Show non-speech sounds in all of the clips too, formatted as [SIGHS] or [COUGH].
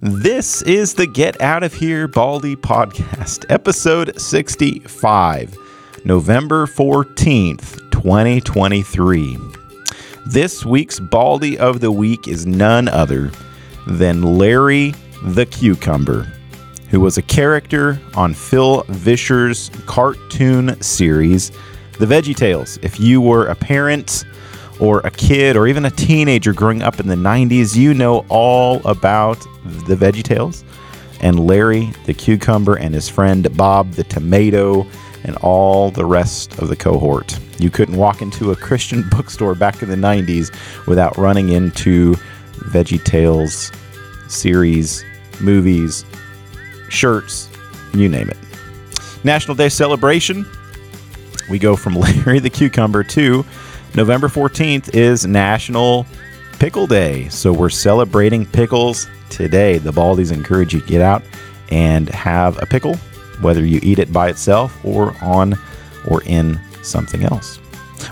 This is the Get Out of Here Baldy podcast, episode 65, November 14th, 2023. This week's Baldy of the Week is none other than Larry the Cucumber, who was a character on Phil Vischer's cartoon series, The Veggie Tales. If you were a parent, or a kid or even a teenager growing up in the 90s, you know all about the Veggie Tales and Larry the cucumber and his friend Bob the tomato and all the rest of the cohort. You couldn't walk into a Christian [LAUGHS] bookstore back in the 90s without running into Veggie Tales series, movies, shirts, you name it. National Day celebration. We go from [LAUGHS] Larry the cucumber to November 14th is National Pickle Day. So we're celebrating pickles today. The Baldies encourage you to get out and have a pickle, whether you eat it by itself or on or in something else.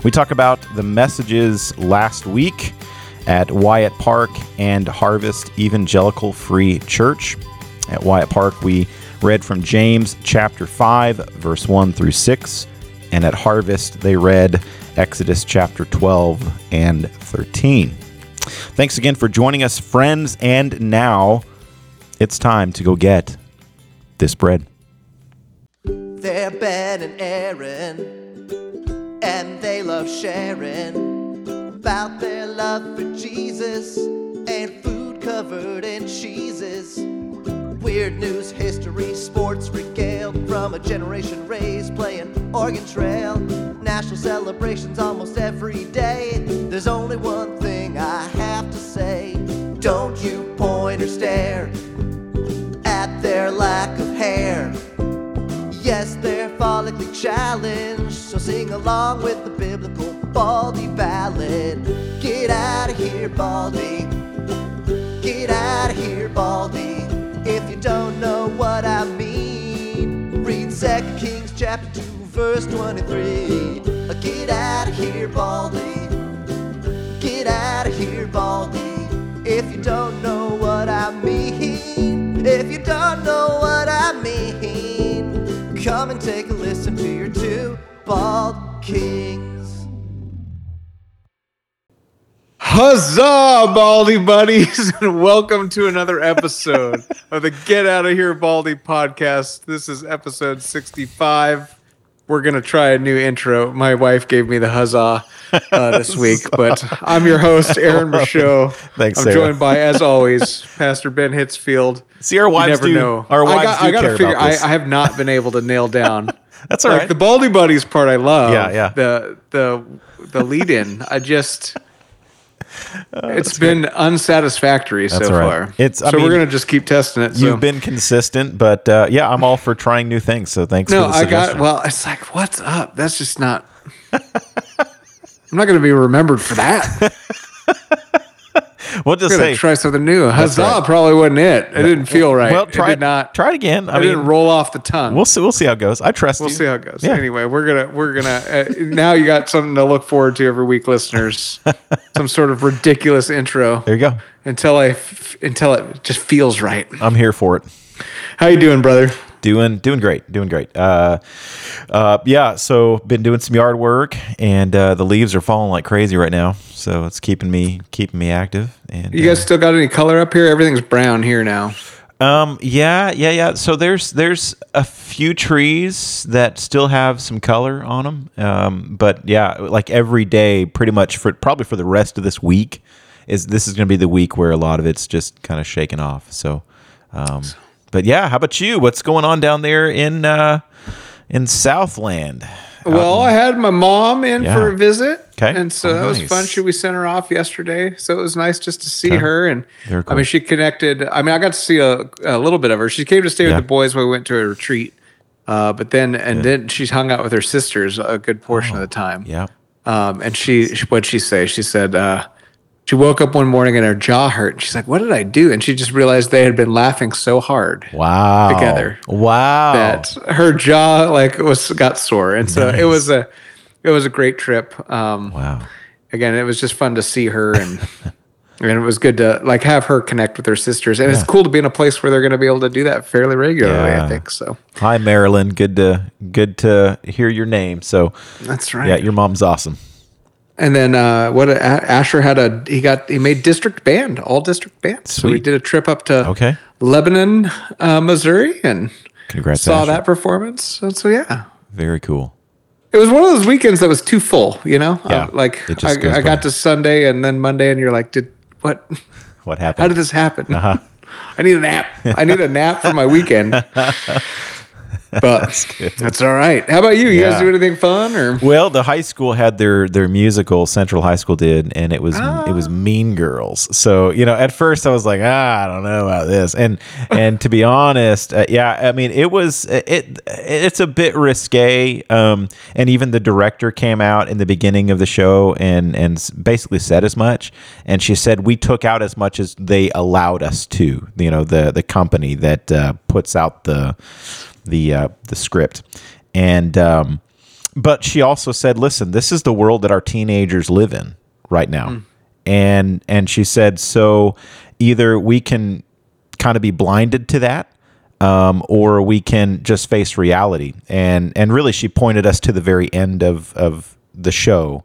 We talk about the messages last week at Wyatt Park and Harvest Evangelical Free Church. At Wyatt Park, we read from James chapter 5, verse 1 through 6. And at Harvest, they read Exodus chapter 12 and 13. Thanks again for joining us, friends. And now it's time to go get this bread. They're Ben and Aaron, and they love sharing about their love for Jesus and food covered in cheeses. Weird news, history, sports from a generation raised playing Oregon Trail. National celebrations almost every day. There's only one thing I have to say. Don't you point or stare at their lack of hair. Yes, they're follically challenged, so sing along with the biblical Baldy ballad. Get out of here, Baldy. Get out of here, Baldy. If you don't know what I mean, read 2 Kings chapter 2, verse 23. Get out of here, Baldy. Get out of here, Baldy. If you don't know what I mean, if you don't know what I mean, come and take a listen to your two bald kings. Huzzah, Baldy buddies, [LAUGHS] and welcome to another episode of the Get Out of Here Baldy podcast. This is episode 65. We're going to try a new intro. My wife gave me the huzzah uh, this [LAUGHS] week, but I'm your host, [LAUGHS] Aaron Michaud. Thanks, Aaron. I'm Sarah. joined by, as always, Pastor Ben Hitzfield. See, our You wives never do. know. Our wives I got, do I gotta care figure. about I, this. I have not been able to nail down. That's all like right. the Baldy Buddies part, I love. Yeah, yeah. The the the lead in, I just. Uh, it's been unsatisfactory That's so all right. far. It's- I so mean, we're gonna just keep testing it. So. You've been consistent, but uh, yeah, I'm all for trying new things. So thanks no, for the I got. Well, it's like, what's up? That's just not. [LAUGHS] I'm not gonna be remembered for that. [LAUGHS] we'll just say try something new. Huzzah right. probably wasn't it. It didn't feel right. Well, try it not. Try it again. I I mean, didn't roll off the tongue. we'll see. We'll see how it goes. I trust We'll you. see how it goes. Yeah. Anyway, we're gonna we're gonna uh, now you got something to look forward to every week, listeners. [LAUGHS] Some sort of ridiculous intro There you go. until I f- until it just feels right. I'm here for it. How you doing, brother? Doing doing great. Doing great. Uh, uh, yeah. So been doing some yard work, and uh, the leaves are falling like crazy right now. So it's keeping me keeping me active. And You guys still got any color up here? Everything's brown here now. Um. Yeah. Yeah. Yeah. So there's there's a few trees that still have some color on them. Um. But yeah, like every day, pretty much for probably for the rest of this week, is this is going to be the week where a lot of it's just kind of shaken off. So, um. But yeah, how about you? What's going on down there in uh in Southland? Well, I had my mom in Yeah. for a visit. 'Kay. And so Oh, that was fun. She we sent her off yesterday. So it was nice just to see Okay. her. And Very I mean, she connected. I mean, I got to see a, a little bit of her. She came to stay Yeah. with the boys when we went to a retreat. Uh, but then, and then she's hung out with her sisters a good portion of the time. Oh, Yeah. Um, and she, she what'd she say? She said, uh, she woke up one morning and her jaw hurt. And she's like, what did I do? And she just realized they had been laughing so hard Wow. Together. Wow. that her jaw like was got sore. And so it was a, it was a great trip. Um, wow. again, it was just fun to see her and [LAUGHS] And it was good to like have her connect with her sisters, and it's cool to be in a place where they're going to be able to do that fairly regularly. Yeah. I think so. Hi, Marilyn. Good to good to hear your name. So, That's right. yeah, your mom's awesome. And then uh, what Asher had a he got he made district band, all district band. So we did a trip up to Okay. Lebanon, uh, Missouri, and Congrats, saw that performance. So, so yeah, Very cool. it was one of those weekends that was too full. You know, Yeah, Uh, like it just goes I, I got to Sunday and then Monday, and you're like, did what? [LAUGHS] What happened? How did this happen? Uh-huh. [LAUGHS] I need a nap. I need a nap for my weekend. [LAUGHS] [LAUGHS] But that's, all right. How about you? You Yeah. guys do anything fun or? Well, the high school had their their musical. Central High School did, and it was it Ah. was Mean Girls. So you know, at first I was like, ah, I don't know about this, and and to be honest, uh, yeah, I mean, it was it it's a bit risque. Um, and even the director came out in the beginning of the show and and basically said as much. And she said we took out as much as they allowed us to. You know, the the company that uh, puts out the the uh, the script, and um, but she also said, "Listen, this is the world that our teenagers live in right now," and and she said, "So either we can kind of be blinded to that." Um, or we can just face reality, and and really, she pointed us to the very end of of the show,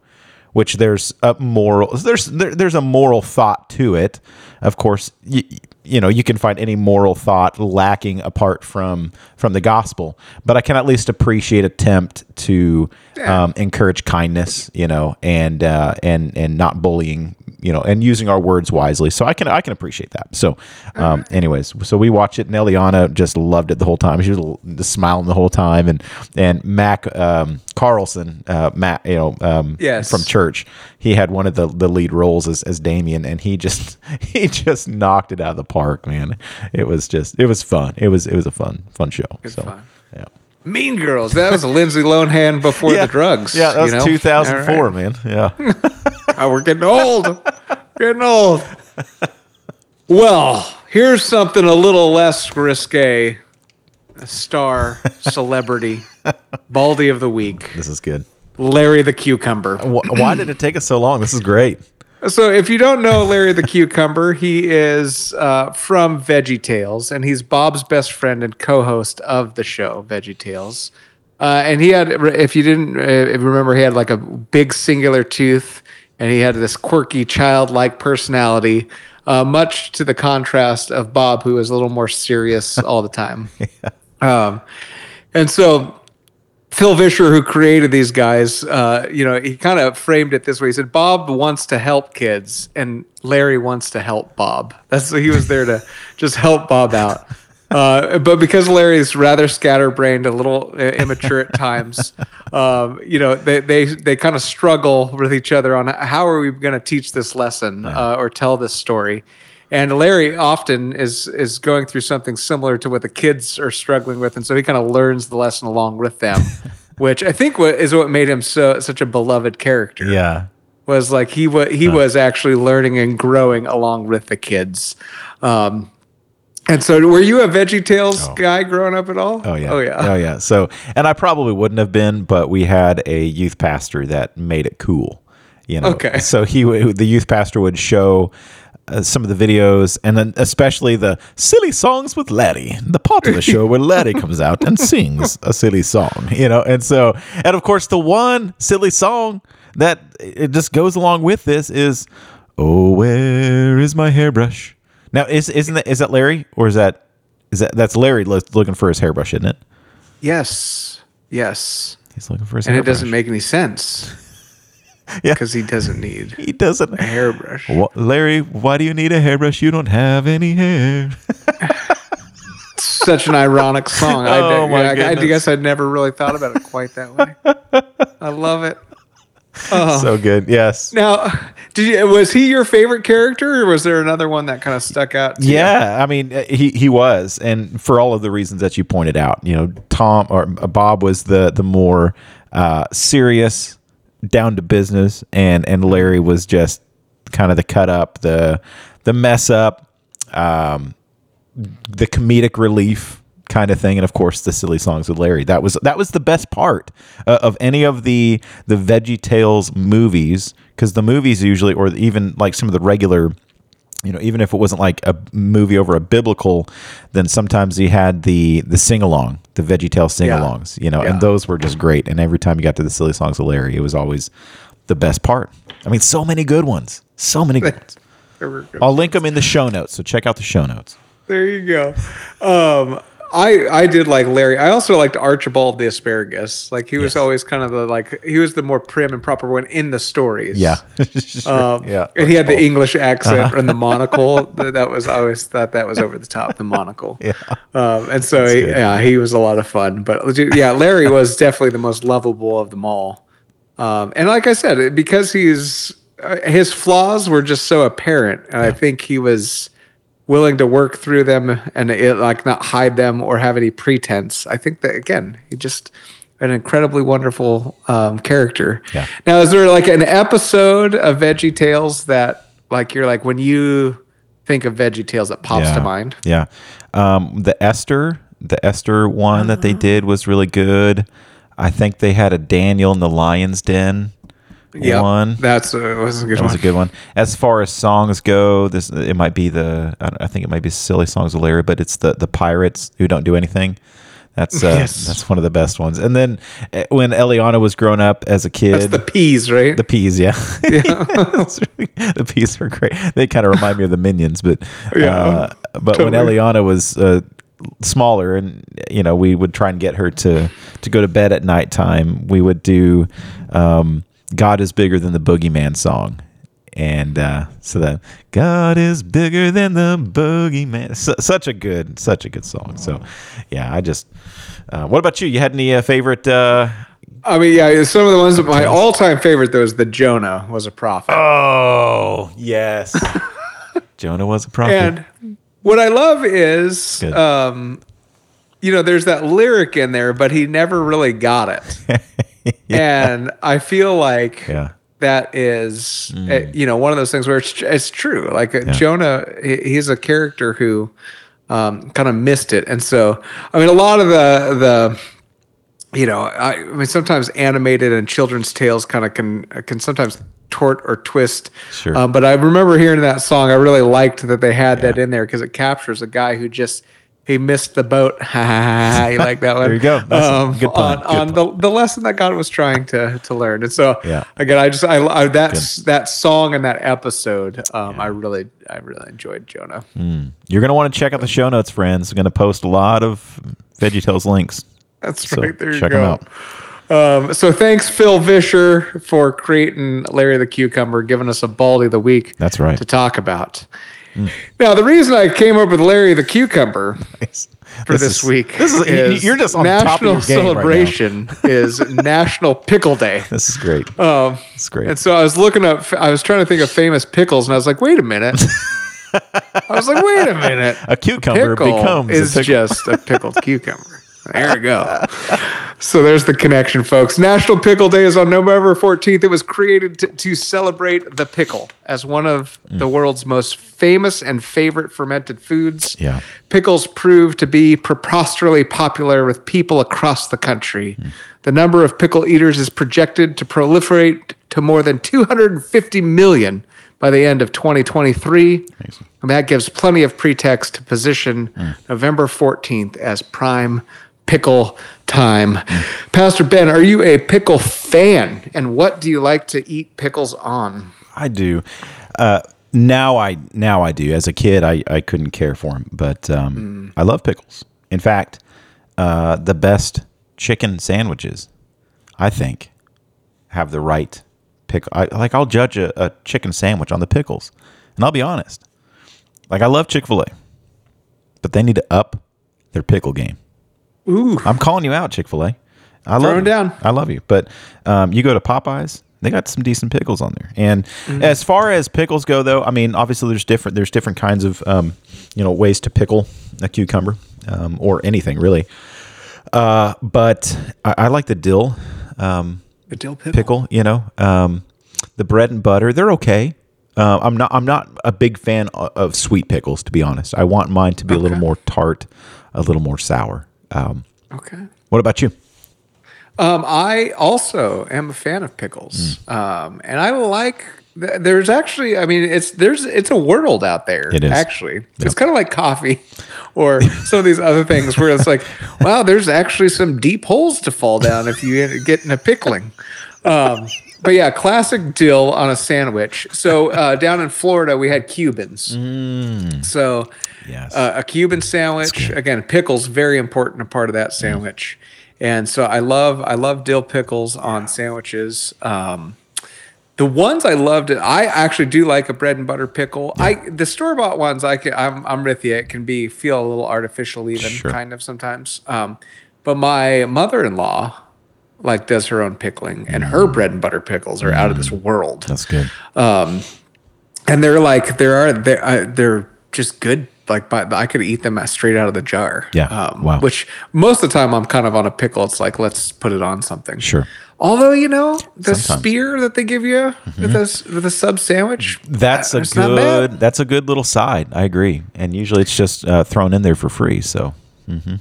which there's a moral there's there, there's a moral thought to it. Of course, you, you know you can find any moral thought lacking apart from from the gospel, but I can at least appreciate attempt to um, encourage kindness, you know, and uh, and and not bullying, you know, and using our words wisely. So I can I can appreciate that. So, um, anyways, so we watched it, and Eliana just loved it the whole time. She was smiling the whole time, and and Mac um, Carlson, uh, Matt, you know, um, Yes. from church, he had one of the, the lead roles as, as Damien, and he just [LAUGHS] he just knocked it out of the park, man. It was just it was fun. It was it was a fun fun show. so fun. yeah. Mean Girls. That was a Lindsay Lohan before the drugs. Yeah, that was you know? 2004, All right. man. Yeah. [LAUGHS] Oh, we're getting old. [LAUGHS] getting old. [LAUGHS] Well, here's something a little less risque. A star celebrity, [LAUGHS] Baldy of the Week, this is good. Larry the Cucumber. Why did it take us so long? This is great. So, if you don't know Larry the Cucumber, he is uh, from Veggie Tales, and he's Bob's best friend and co-host of the show Veggie Tales. Uh, and he had, if you didn't uh, remember, he had like a big singular tooth, and he had this quirky, childlike personality, uh, much to the contrast of Bob, who is a little more serious [LAUGHS] all the time. Um, and so Phil Vischer, who created these guys, uh, you know, he kind of framed it this way. He said, Bob wants to help kids, and Larry wants to help Bob. That's he was there to just help Bob out. Uh, but because Larry's rather scatterbrained, a little uh, immature at times, [LAUGHS] um, you know, they they they kind of struggle with each other on how are we going to teach this lesson uh, or tell this story. And Larry often is is going through something similar to what the kids are struggling with, and so he kind of learns the lesson along with them, [LAUGHS] which I think what is what made him so such a beloved character. Yeah. Was like he was he was actually learning and growing along with the kids. Um, and so, were you a Veggie Tales guy growing up at all? Oh yeah. oh yeah. Oh yeah. So, and I probably wouldn't have been, but we had a youth pastor that made it cool. You know. Okay. So he, the youth pastor, would show. Uh, some of the videos, and then especially the silly songs with Larry, the part of the show where Larry comes out and [LAUGHS] sings a silly song, you know. And so, and of course, the one silly song that it just goes along with this is, "Oh, where is my hairbrush?" Now, is isn't that is that Larry or is that is that that's Larry lo- looking for his hairbrush, isn't it? Yes. Yes. He's looking for his hairbrush. And it doesn't make any sense [LAUGHS] yeah, because he doesn't need [LAUGHS] he doesn't. a hairbrush. Wha- Larry, why do you need a hairbrush? You don't have any hair. [LAUGHS] Such an ironic song. I, Oh, my I, I goodness. guess I'd never really thought about it quite that way. I love it. Oh. so good. Yes. Now, did you, was he your favorite character, or was there another one that kind of stuck out? To you? Yeah, I mean, uh, he he was, and for all of the reasons that you pointed out, you know, Tom or uh, Bob was the the more uh, serious, down to business, and and Larry was just kind of the cut up, the the mess up, um, the comedic relief kind of thing, and of course the silly songs with Larry. That was that was the best part uh, of any of the the Veggie Tales movies because the movies usually, or even like some of the regular you know, even if it wasn't like a movie over a biblical, then sometimes he had the the sing along, the Veggie Tale sing alongs, you know, Yeah. and those were just great. And every time you got to the silly songs of Larry, it was always the best part. I mean, so many good ones, so many good ones. [LAUGHS] There we go. I'll link them in the show notes, so check out the show notes. There you go. Um, I I did like Larry. I also liked Archibald the asparagus. Like he was Yes. always kind of the like he was the more prim and proper one in the stories. Yeah, [LAUGHS] Um, yeah. and he had the English accent and the [LAUGHS] monocle. That was I always thought that was over the top. The monocle. Yeah. Um, and so he, yeah, he was a lot of fun. But yeah, Larry was definitely the most lovable of them all. Um, and like I said, because he's uh, his flaws were just so apparent, and I think he was willing to work through them and it, like not hide them or have any pretense. I think that again, he just an incredibly wonderful um, character. Yeah. Now, is there like an episode of Veggie Tales that like you're like when you think of Veggie Tales that pops yeah. to mind? Yeah. Um, the Esther, the Esther one that Uh-huh. they did was really good. I think they had a Daniel in the Lion's Den Yeah, one. that's uh, was a good That was one. a good one. As far as songs go, this it might be the I, I think it might be silly songs of Larry, but it's the the pirates who don't do anything. That's uh, Yes. that's one of the best ones. And then uh, when Eliana was growing up as a kid, That's the peas, right? the peas, yeah, [LAUGHS] really- the peas were great. They kind of remind me of the minions, but Yeah, uh, but when. Eliana was uh, smaller, and you know, we would try and get her to to go to bed at nighttime. We would do um, "God is bigger than the boogeyman" song. And uh, so that God is bigger than the boogeyman. Su- such a good, such a good song. So, yeah, I just. Uh, what about you? You had any uh, favorite? Uh, I mean, yeah, some of the ones. That my all-time favorite though is the Jonah was a prophet. Oh, yes. [LAUGHS] Jonah was a prophet. And what I love is, um, you know, there's that lyric in there, but he never really got it. [LAUGHS] [LAUGHS] And I feel like yeah. that is, uh, you know, one of those things where it's, it's true. Like uh, Jonah, he's a character who um, kind of missed it. And so, I mean, a lot of the, the, you know, I, I mean, sometimes animated and children's tales kind of can can sometimes tort or twist. Sure. Um, but I remember hearing that song. I really liked that they had that in there because it captures a guy who just he missed the boat. [LAUGHS] You like that one? There you go. That's a good pun. on Good on the, the lesson that God was trying to to learn. And so Yeah. again, I just I, I that's that song and that episode. Um, I really I really enjoyed Jonah. You're going to want to check out the show notes, friends. I'm going to post a lot of VeggieTales links. That's So right. There you check go. 'em out. Um, so thanks, Phil Vischer, for creating Larry the Cucumber, giving us a Baldy of the week That's right. to talk about. Now, the reason I came up with Larry the Cucumber [LAUGHS] for this, is- week This is, is you're just on National top of your game right celebration is [LAUGHS] National Pickle Day. This is great. Um, It's great. and so I was looking up, I was trying to think of famous pickles, and I was like, wait a minute. [LAUGHS] I was like, wait a minute. a cucumber Pickle becomes is a pickle. just a pickled cucumber. There we go. [LAUGHS] So there's the connection, folks. National Pickle Day is on November 14th. It was created to, to celebrate the pickle as one of Mm. the world's most famous and favorite fermented foods. Yeah. Pickles proved to be preposterously popular with people across the country. The number of pickle eaters is projected to proliferate to more than 250 million by the end of 2023. And that gives plenty of pretext to position November 14th as prime pickle time. Pastor Ben, are you a pickle fan? And what do you like to eat pickles on? I do. Uh, now I now I do. As a kid, I, I couldn't care for them, but um, I love pickles. In fact, uh, the best chicken sandwiches, I think, have the right pickle. I, like I'll judge a, a chicken sandwich on the pickles, and I'll be honest. Like I love Chick Fil A, but they need to up their pickle game. Ooh. I'm calling you out, Chick Fil A. I love you. down. I love you, but um, you go to Popeyes, they got some decent pickles on there. And Mm-hmm. as far as pickles go, though, I mean, obviously there's different there's different kinds of um, you know ways to pickle a cucumber um, or anything really. Uh, but I, I like the dill um, The dill pickle. pickle. You know, um, the bread and butter, they're okay. Uh, I'm not. I'm not a big fan of, of sweet pickles, to be honest. I want mine to be a little more tart, a little more sour. Um, Okay. what about you? Um, I also am a fan of pickles, um, and I like there's actually, I mean, it's there's it's a world out there. It is. actually. It's kind of like coffee, [LAUGHS] or some of these other things where it's like, wow, there's actually some deep holes to fall down if you get in a pickling. Um, but yeah, classic dill on a sandwich. So uh, down in Florida, we had Cubans. So Yes. uh, a Cuban sandwich. Again, pickles very important a part of that sandwich. And so I love I love dill pickles on sandwiches. Um, the ones I loved, I actually do like a bread and butter pickle. I the store bought ones, I can, I'm I'm with you. It can be feel a little artificial, even Sure. kind of sometimes. Um, but my mother in law like does her own pickling, and her bread and butter pickles are out of this world That's good. and they're like there are they're uh, they're just good like but i could eat them straight out of the jar Yeah. um, Wow. which most of the time i'm kind of on a pickle it's like let's put it on something Sure. although you know the Sometimes. Mm-hmm. spear that they give you with a with a sub sandwich That's uh, a it's not bad. good. That's a good little side. I agree. And usually it's just uh, thrown in there for free. So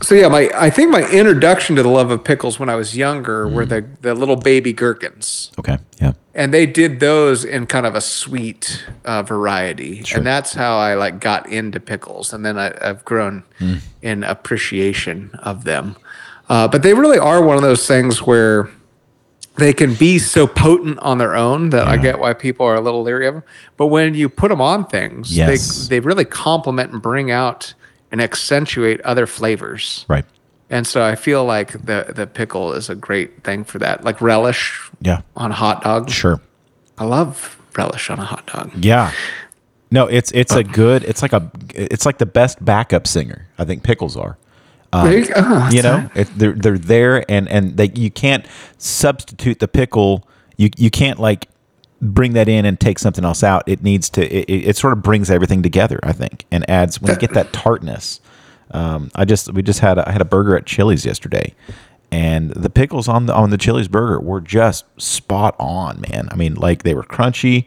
so yeah my i think my introduction to the love of pickles when i was younger were the the little baby gherkins. Okay. Yeah. and they did those in kind of a sweet uh, variety. And that's how i like got into pickles. And then I, i've grown in appreciation of them. Uh, but they really are one of those things where they can be so potent on their own that i get why people are a little leery of them but when you put them on things Yes. they, they really complement and bring out and accentuate other flavors Right. and so i feel like the, the pickle is a great thing for that like relish Yeah. on hot dogs Sure. I love relish on a hot dog. Yeah. No, it's it's a good. It's like a. It's like the best backup singer. I think pickles are. Um, there you go. Oh, you know, it, they're they're there, and and they you can't substitute the pickle. You you can't like bring that in and take something else out. It needs to. It, it, sort of brings everything together. I think, and adds when you get that tartness. Um, I just we just had a, I had a burger at Chili's yesterday, and the pickles on the on the Chili's burger were just spot on, man. I mean, like they were crunchy,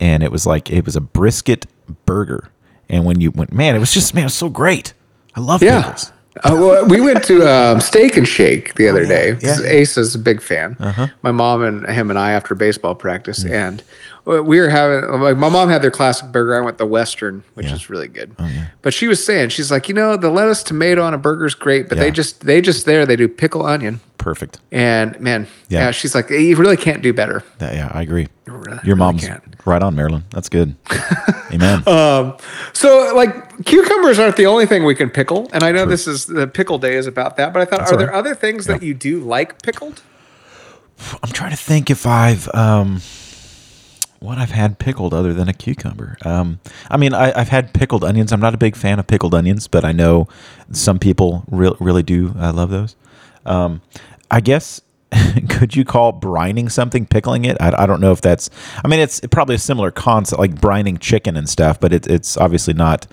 and it was like it was a brisket burger. And when you went, man, it was just man, it was so great. I love Yeah. pickles. Uh, well, we went to um, Steak and Shake the other day. yeah. Uh-huh. Ace is a big fan. My mom and him and I after baseball practice, and uh, we were having. Like, my mom had their classic burger. I went the Western, which Yeah. is really good. Oh, But she was saying, she's like, you know, the lettuce tomato on a burger is great, but Yeah. they just they just there they do pickle onion, Perfect. and man, Yeah. yeah, she's like, you really can't do better. That- yeah, I agree. really- Your really mom's can't. right on, Marilyn. That's good. [LAUGHS] Amen. Um, so like cucumbers aren't the only thing we can pickle, and I know this is the pickle day is about that. But I thought, are all there other things that you do like pickled? I'm trying to think if I've um, what I've had pickled other than a cucumber. Um, I mean, I, I've had pickled onions. I'm not a big fan of pickled onions, but I know some people re- really do uh, love those. Um, I guess [LAUGHS] could you call brining something pickling it? I, I don't know if that's. I mean, it's probably a similar concept, like brining chicken and stuff, but it, it's obviously not.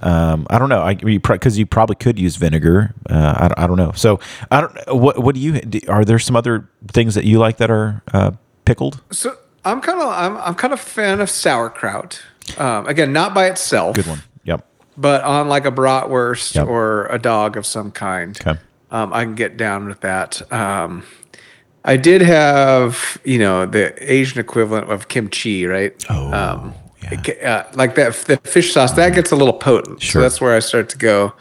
Um, I don't know. I because you probably could use vinegar. Uh, I, don't- I don't know. So I don't. What what do you? do- Are there some other things that you like that are uh, pickled? So I'm kind of I'm I'm kind of a fan of sauerkraut. Um, again, not by itself, Good one. Yep. but on like a bratwurst Yep. or a dog of some kind. Okay. Um, I can get down with that. Um, I did have, you know, the Asian equivalent of kimchi, right? Oh, um, yeah. it uh, like that, the fish sauce that gets a little potent. Sure. So that's where I start to go.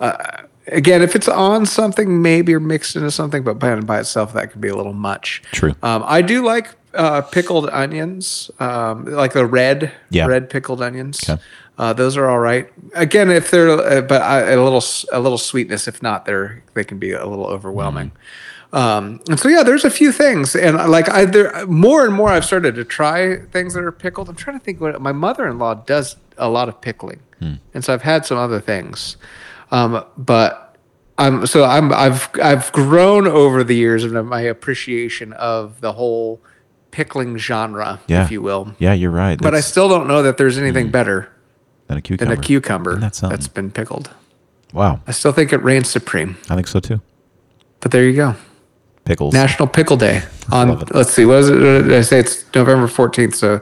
Uh, again, if it's on something, maybe or mixed into something, but by, by itself, that could be a little much. True. Um, I do like uh, pickled onions, um, like the red, Yeah. red pickled onions. Okay. Uh, those are all right. Again, if they're, uh, but I, a little, a little sweetness. If not, they're they can be a little overwhelming. Um, and so yeah, there's a few things, and uh, like I, there more and more, I've started to try things that are pickled. I'm trying to think what my mother-in-law does a lot of pickling, and so I've had some other things, um, but I'm so I'm I've I've grown over the years of my appreciation of the whole pickling genre, Yeah. if you will. Yeah, you're right. But I still don't know that there's anything better than a cucumber. than a cucumber Isn't that something? that's been pickled. Wow. I still think it reigns supreme. I think so too. But there you go. Pickles. National Pickle Day [LAUGHS] on let's see, what is it? What did I say it's November 14th, so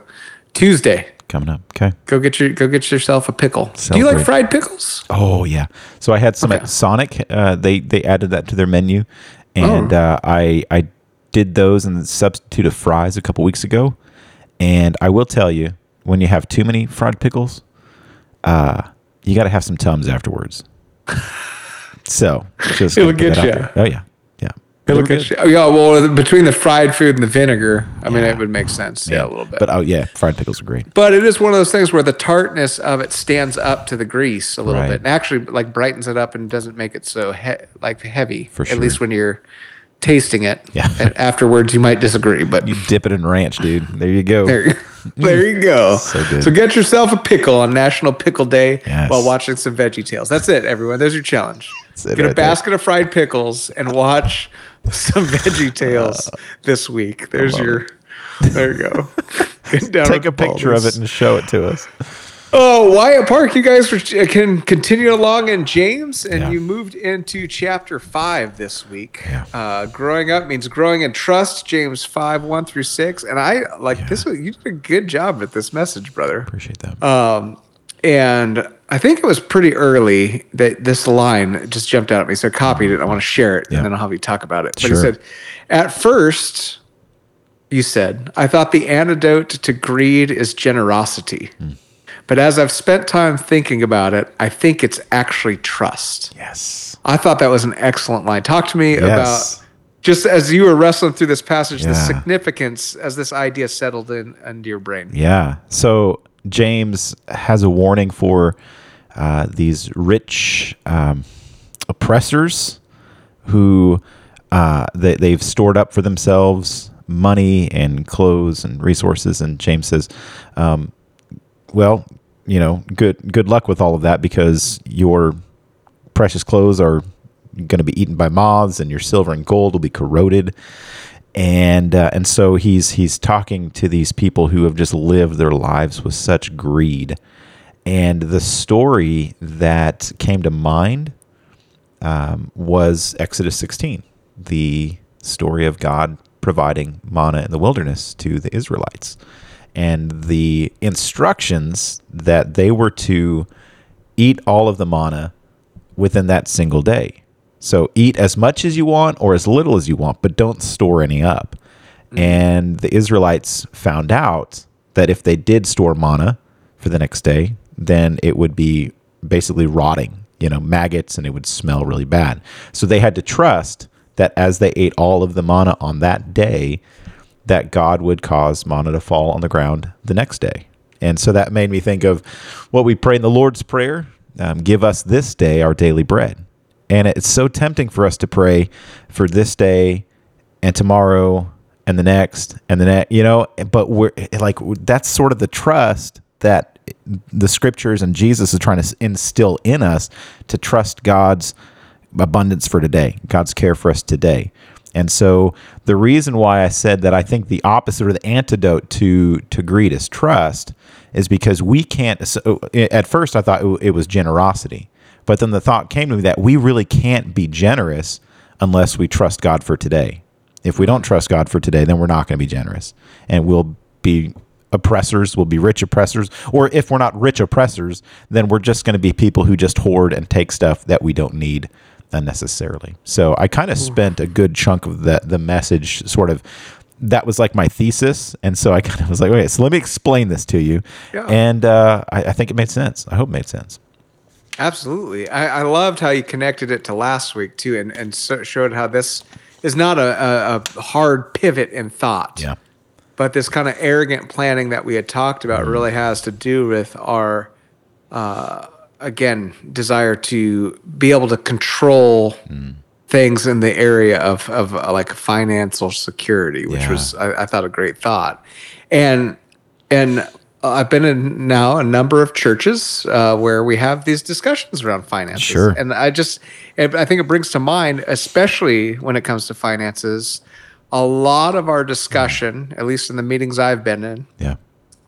Tuesday. coming up. Okay. Go get your go get yourself a pickle. Do you like fried pickles? Oh yeah. So I had some Okay. at Sonic. Uh, they they added that to their menu, and Oh. uh, I I did those in the substitute of fries a couple weeks ago, And I will tell you, when you have too many fried pickles, uh, you got to have some tums afterwards. [SIGHS] so just It'll get that out ya. there. Oh yeah, yeah. Look at you. Yeah, well, between the fried food and the vinegar, I mean, it would make sense. Yeah, a little bit. But oh yeah, fried pickles are great. But it is one of those things where the tartness of it stands up to the grease a little Right. bit, and actually like brightens it up and doesn't make it so he- like heavy. For sure. At least when you're tasting it. Yeah. And afterwards, you might disagree, but You dip it in ranch, dude. There you go. there, [LAUGHS] there you go. [LAUGHS] So good. So get yourself a pickle on National Pickle Day Yes. while watching some Veggie Tales. That's it, everyone. There's your challenge. That's it Get a there. basket of fried pickles and watch some Veggie Tales [LAUGHS] oh. this week. There's your. There you go. Take a picture of it and show it to us. Oh, Wyatt Park, you guys are- can continue along in James, and Yeah. you moved into chapter five this week. Yeah. Uh, growing up means growing in trust. James five one through six, and I like this. Was, you did a good job with this message, brother. Appreciate that. Um, and I think it was pretty early that this line just jumped out at me. So I copied it. I want to share it, Yeah. and then I'll have you talk about it. But Sure. he said, at first, you said, I thought the antidote to greed is generosity. Hmm. But as I've spent time thinking about it, I think it's actually trust. yes. I thought that was an excellent line. Talk to me Yes. about just as you were wrestling through this passage, the significance as this idea settled in into your brain. Yeah. So James has a warning for uh, these rich um, oppressors who uh, they, they've stored up for themselves money and clothes and resources. And James says, um, well, you know, good good luck with all of that because your precious clothes are going to be eaten by moths, and your silver and gold will be corroded. And uh, and so he's he's talking to these people who have just lived their lives with such greed. And the story that came to mind um, was Exodus 16, the story of God providing manna in the wilderness to the Israelites, and the instructions that they were to eat all of the manna within that single day. So eat as much as you want or as little as you want, but don't store any up. Mm-hmm. And the Israelites found out that if they did store manna for the next day, then it would be basically rotting, you know, maggots, and it would smell really bad. So they had to trust that as they ate all of the manna on that day, that God would cause manna to fall on the ground the next day. And so that made me think of what we pray in the Lord's Prayer um, give us this day our daily bread. And it's so tempting for us to pray for this day and tomorrow and the next and the next, you know, but we're like, that's sort of the trust that the scriptures and Jesus is trying to instill in us to trust God's abundance for today, God's care for us today. And so the reason why I said that I think the opposite or the antidote to to greed is trust is because we can't. So at first, I thought it was generosity, but then the thought came to me that we really can't be generous unless we trust God for today. If we don't trust God for today, then we're not going to be generous, and we'll be oppressors. We'll be rich oppressors, or if we're not rich oppressors, then we're just going to be people who just hoard and take stuff that we don't need unnecessarily. So I kind of spent a good chunk of the the message sort of that was like my thesis, and so I [LAUGHS] kind of was like, okay, so let me explain this to you, Yeah. and uh, I, I think it made sense. I hope it made sense. Absolutely. I, I loved how you connected it to last week too, and and so showed how this is not a, a, a hard pivot in thought. Yeah. But this kind of arrogant planning that we had talked about really has to do with our, uh, again, desire to be able to control things in the area of of uh, like financial security, which Yeah. was I, I thought a great thought, and and I've been in now a number of churches uh, where we have these discussions around finances. Sure. And I just, I think it brings to mind, especially when it comes to finances, a lot of our discussion, at least in the meetings I've been in, Yeah.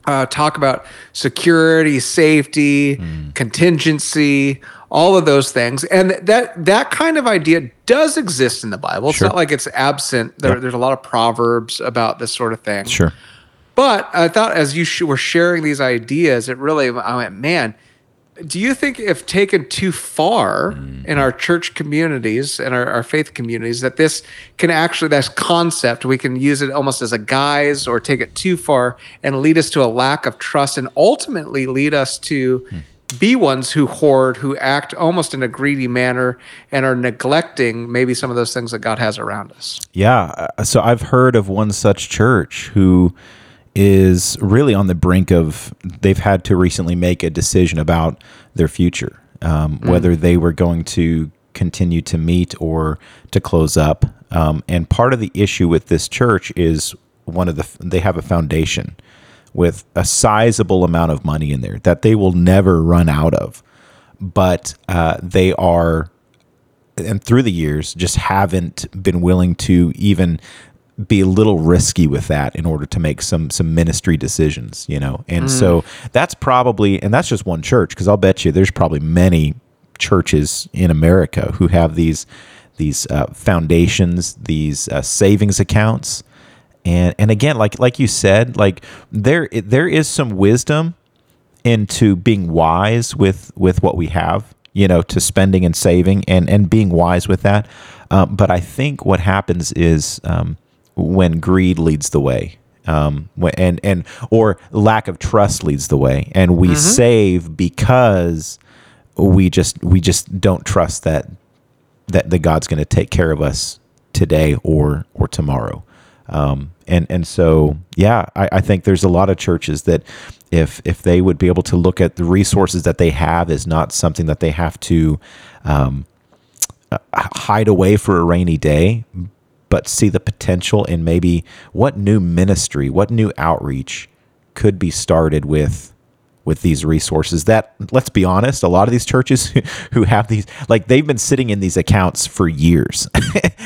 Uh, talk about security, safety, Mm. contingency, all of those things, and that that kind of idea does exist in the Bible. It's Sure. not like it's absent. There, Yep. There's a lot of proverbs about this sort of thing. Sure. But I thought as you sh- were sharing these ideas, it really, I went, man, do you think if taken too far Mm-hmm. in our church communities and our, our faith communities that this can actually this concept we can use it almost as a guise or take it too far and lead us to a lack of trust and ultimately lead us to Hmm. be ones who hoard who act almost in a greedy manner and are neglecting maybe some of those things that god has around us Yeah. uh, So I've heard of one such church who is really on the brink of, they've had to recently make a decision about their future, um, whether they were going to continue to meet or to close up. Um, and part of the issue with this church is one of the, they have a foundation with a sizable amount of money in there that they will never run out of. But uh, they are and through the years just haven't been willing to even be a little risky with that in order to make some some ministry decisions you know? And so that's probably and that's just one church because i'll bet you there's probably many churches in america who have these these uh, foundations these uh, savings accounts. And and again like like you said like there there is some wisdom into being wise with with what we have you know to spending and saving and and being wise with that. Um, but i think what happens is um, when greed leads the way um, and and or lack of trust leads the way and we save because we just we just don't trust that that that God's going to take care of us today or or tomorrow. Um, and and so yeah, I, I think there's a lot of churches that if if they would be able to look at the resources that they have is not something that they have to um, hide away for a rainy day, but see the potential in maybe what new ministry, what new outreach could be started with with these resources that let's be honest a lot of these churches [LAUGHS] who have these like they've been sitting in these accounts for years. [LAUGHS]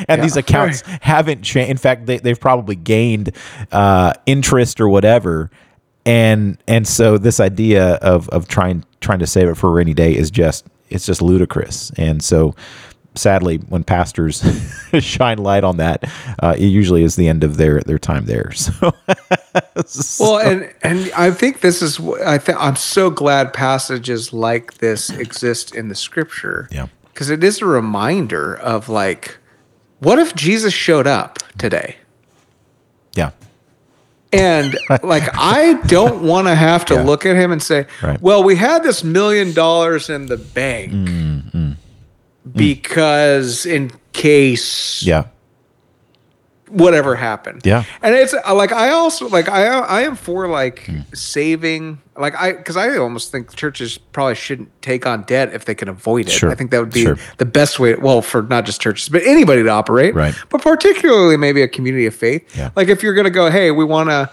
And these accounts haven't changed in fact they, they've probably gained uh, interest or whatever. And and so this idea of of trying trying to save it for a rainy day is just it's just ludicrous. And so sadly when pastors [LAUGHS] shine light on that uh, it usually is the end of their their time there [LAUGHS] so Well, and and I think this is I think I'm so glad passages like this exist in the scripture. Yeah. Because it is a reminder of like, what if Jesus showed up today? yeah And like, I don't want to have to [LAUGHS] Yeah. look at him and say, Right. well, we had this million dollars in the bank Mm, because in case yeah whatever happened. Yeah. And it's uh, like I also like I I am for like Hmm. saving like I because I almost think churches probably shouldn't take on debt if they can avoid it. Sure. I think that would be Sure. the best way. Well, for not just churches but anybody to operate. Right. But particularly maybe a community of faith. Yeah. Like if you're gonna go, hey, we want to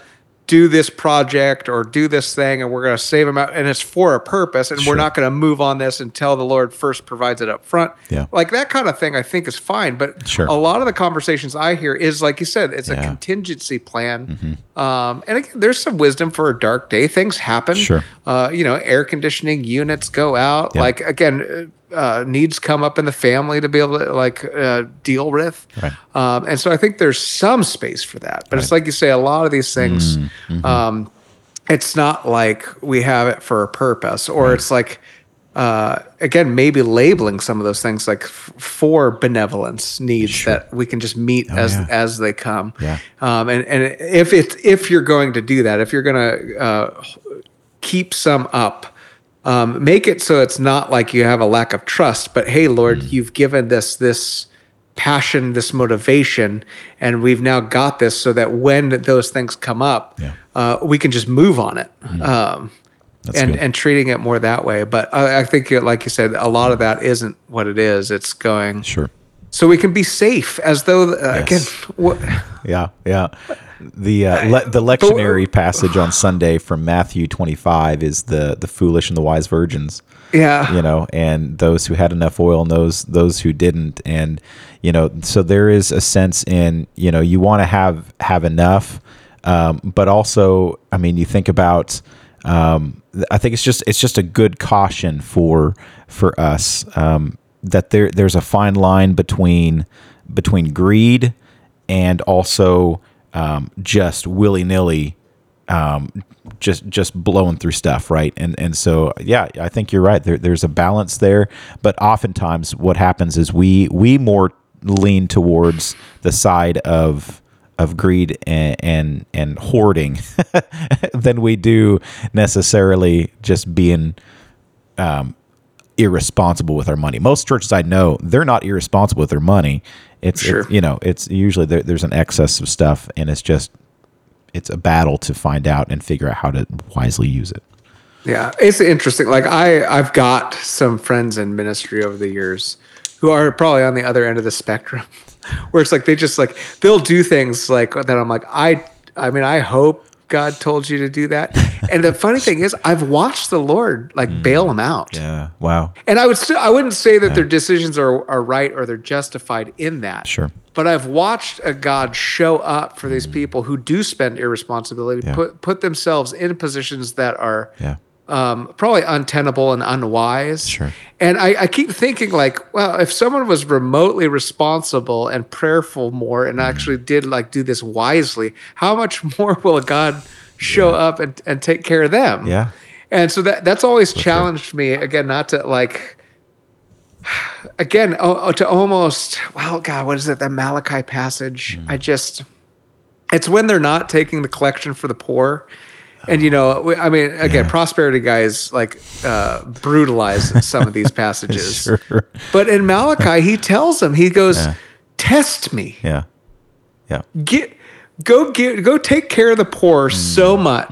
do this project or do this thing and we're going to save them out and it's for a purpose and Sure. we're not going to move on this until the lord first provides it up front Yeah. like that kind of thing i think is fine but Sure. a lot of the conversations I hear is like you said, it's Yeah. Mm-hmm. a contingency plan. Um, and again, there's some wisdom for a dark day. Things happen. Sure. Uh, you know, air conditioning units go out. Yeah. Like again, uh, needs come up in the family to be able to like uh, deal with. Right. Um, and so I think there's some space for that. But it's like you say, a lot of these things. Mm-hmm. Um, it's not like we have it for a purpose, or it's like uh, again, maybe labeling some of those things like f- for benevolence needs that we can just meet as Oh, yeah. as they come. Yeah. Um, and and if it's if you're going to do that, if you're going to uh, keep some up, um, make it so it's not like you have a lack of trust, but hey, Lord, Mm. you've given this this passion, this motivation, and we've now got this so that when those things come up, Yeah. uh, we can just move on it. Um, That's and good. and treating it more that way, but I, I think, like you said, a lot of that isn't what it is. It's going Sure. so we can be safe, as though uh, again, Yes. [LAUGHS] what, Yeah, yeah. The uh, le- the lectionary passage on Sunday from Matthew 25 is the the foolish and the wise virgins. yeah, You know, and those who had enough oil and those those who didn't, and you know, so there is a sense in you know you want to have have enough, um, but also, I mean, you think about. Um, I think it's just it's just a good caution for for us um, that there there's a fine line between between greed and also um, just willy nilly um, just just blowing through stuff, right? And and so yeah, I think you're right. There, there's a balance there, but oftentimes what happens is we we more lean towards the side of of greed and and, and hoarding [LAUGHS] than we do necessarily just being um, irresponsible with our money. Most churches I know, they're not irresponsible with their money. It's, Sure. it's you know, it's usually there, there's an excess of stuff, and it's just it's a battle to find out and figure out how to wisely use it. Yeah, it's interesting. Like I, I've got some friends in ministry over the years who are probably on the other end of the spectrum, [LAUGHS] where it's like they just like they'll do things like that. I'm like, I, I mean, I hope God told you to do that. and the funny thing is, I've watched the Lord like mm. bail them out. Yeah. Wow. And I would still, I wouldn't say that their decisions are, are right or they're justified in that. Sure. But I've watched a God show up for these mm. people who do spend irresponsibility, Yeah. put put themselves in positions that are Yeah. Um, probably untenable and unwise. Sure. And I, I keep thinking like, well, if someone was remotely responsible and prayerful more and Mm-hmm. actually did like do this wisely, how much [LAUGHS] more will God show up and, and take care of them? Yeah. And so that that's always challenged me again, not to like [SIGHS] again oh, to almost well God, what is it? The Malachi passage. Mm. I just it's when they're not taking the collection for the poor. And you know, we- I mean, again, Yeah. prosperity guys like uh, brutalize some of these [LAUGHS] passages. Sure. But in Malachi, he tells them, he goes, Yeah. "Test me, Yeah. Yeah. get, go get, go take care of the poor so much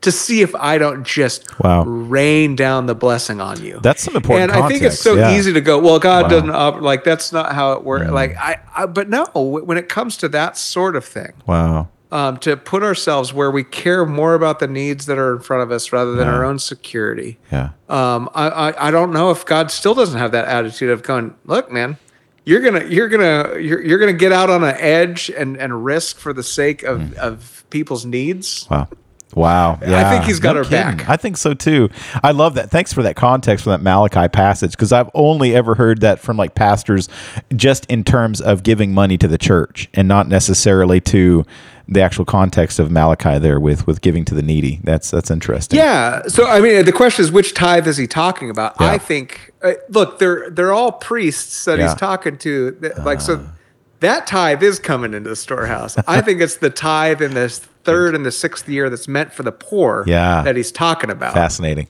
to see if I don't just Mm. Wow. rain down the blessing on you." That's some important And I think it's so yeah. easy to go, well, God Wow. Mm. doesn't op- like that's not how it works. Like I, I, but no, when it comes to that sort of thing, Wow. Um, to put ourselves where we care more about the needs that are in front of us rather than Yeah. our own security. Yeah. Um, I, I, I don't know if God still doesn't have that attitude of going, look, man, you're gonna you're gonna you're, you're gonna get out on an edge and, and risk for the sake of, Mm. of people's needs. Wow. Wow. Yeah. I think he's got No our kidding. back. I think so too. I love that. Thanks for that context for that Malachi passage because I've only ever heard that from like pastors just in terms of giving money to the church and not necessarily to the actual context of Malachi there with with giving to the needy. That's that's interesting. Yeah. So I mean, the question is, which tithe is he talking about? Yeah. I think. Uh, look, they're they're all priests that Yeah. he's talking to. Th- Like so, that tithe is coming into the storehouse. I think it's the tithe in this [LAUGHS] third and the sixth year that's meant for the poor. Yeah. That he's talking about. Fascinating.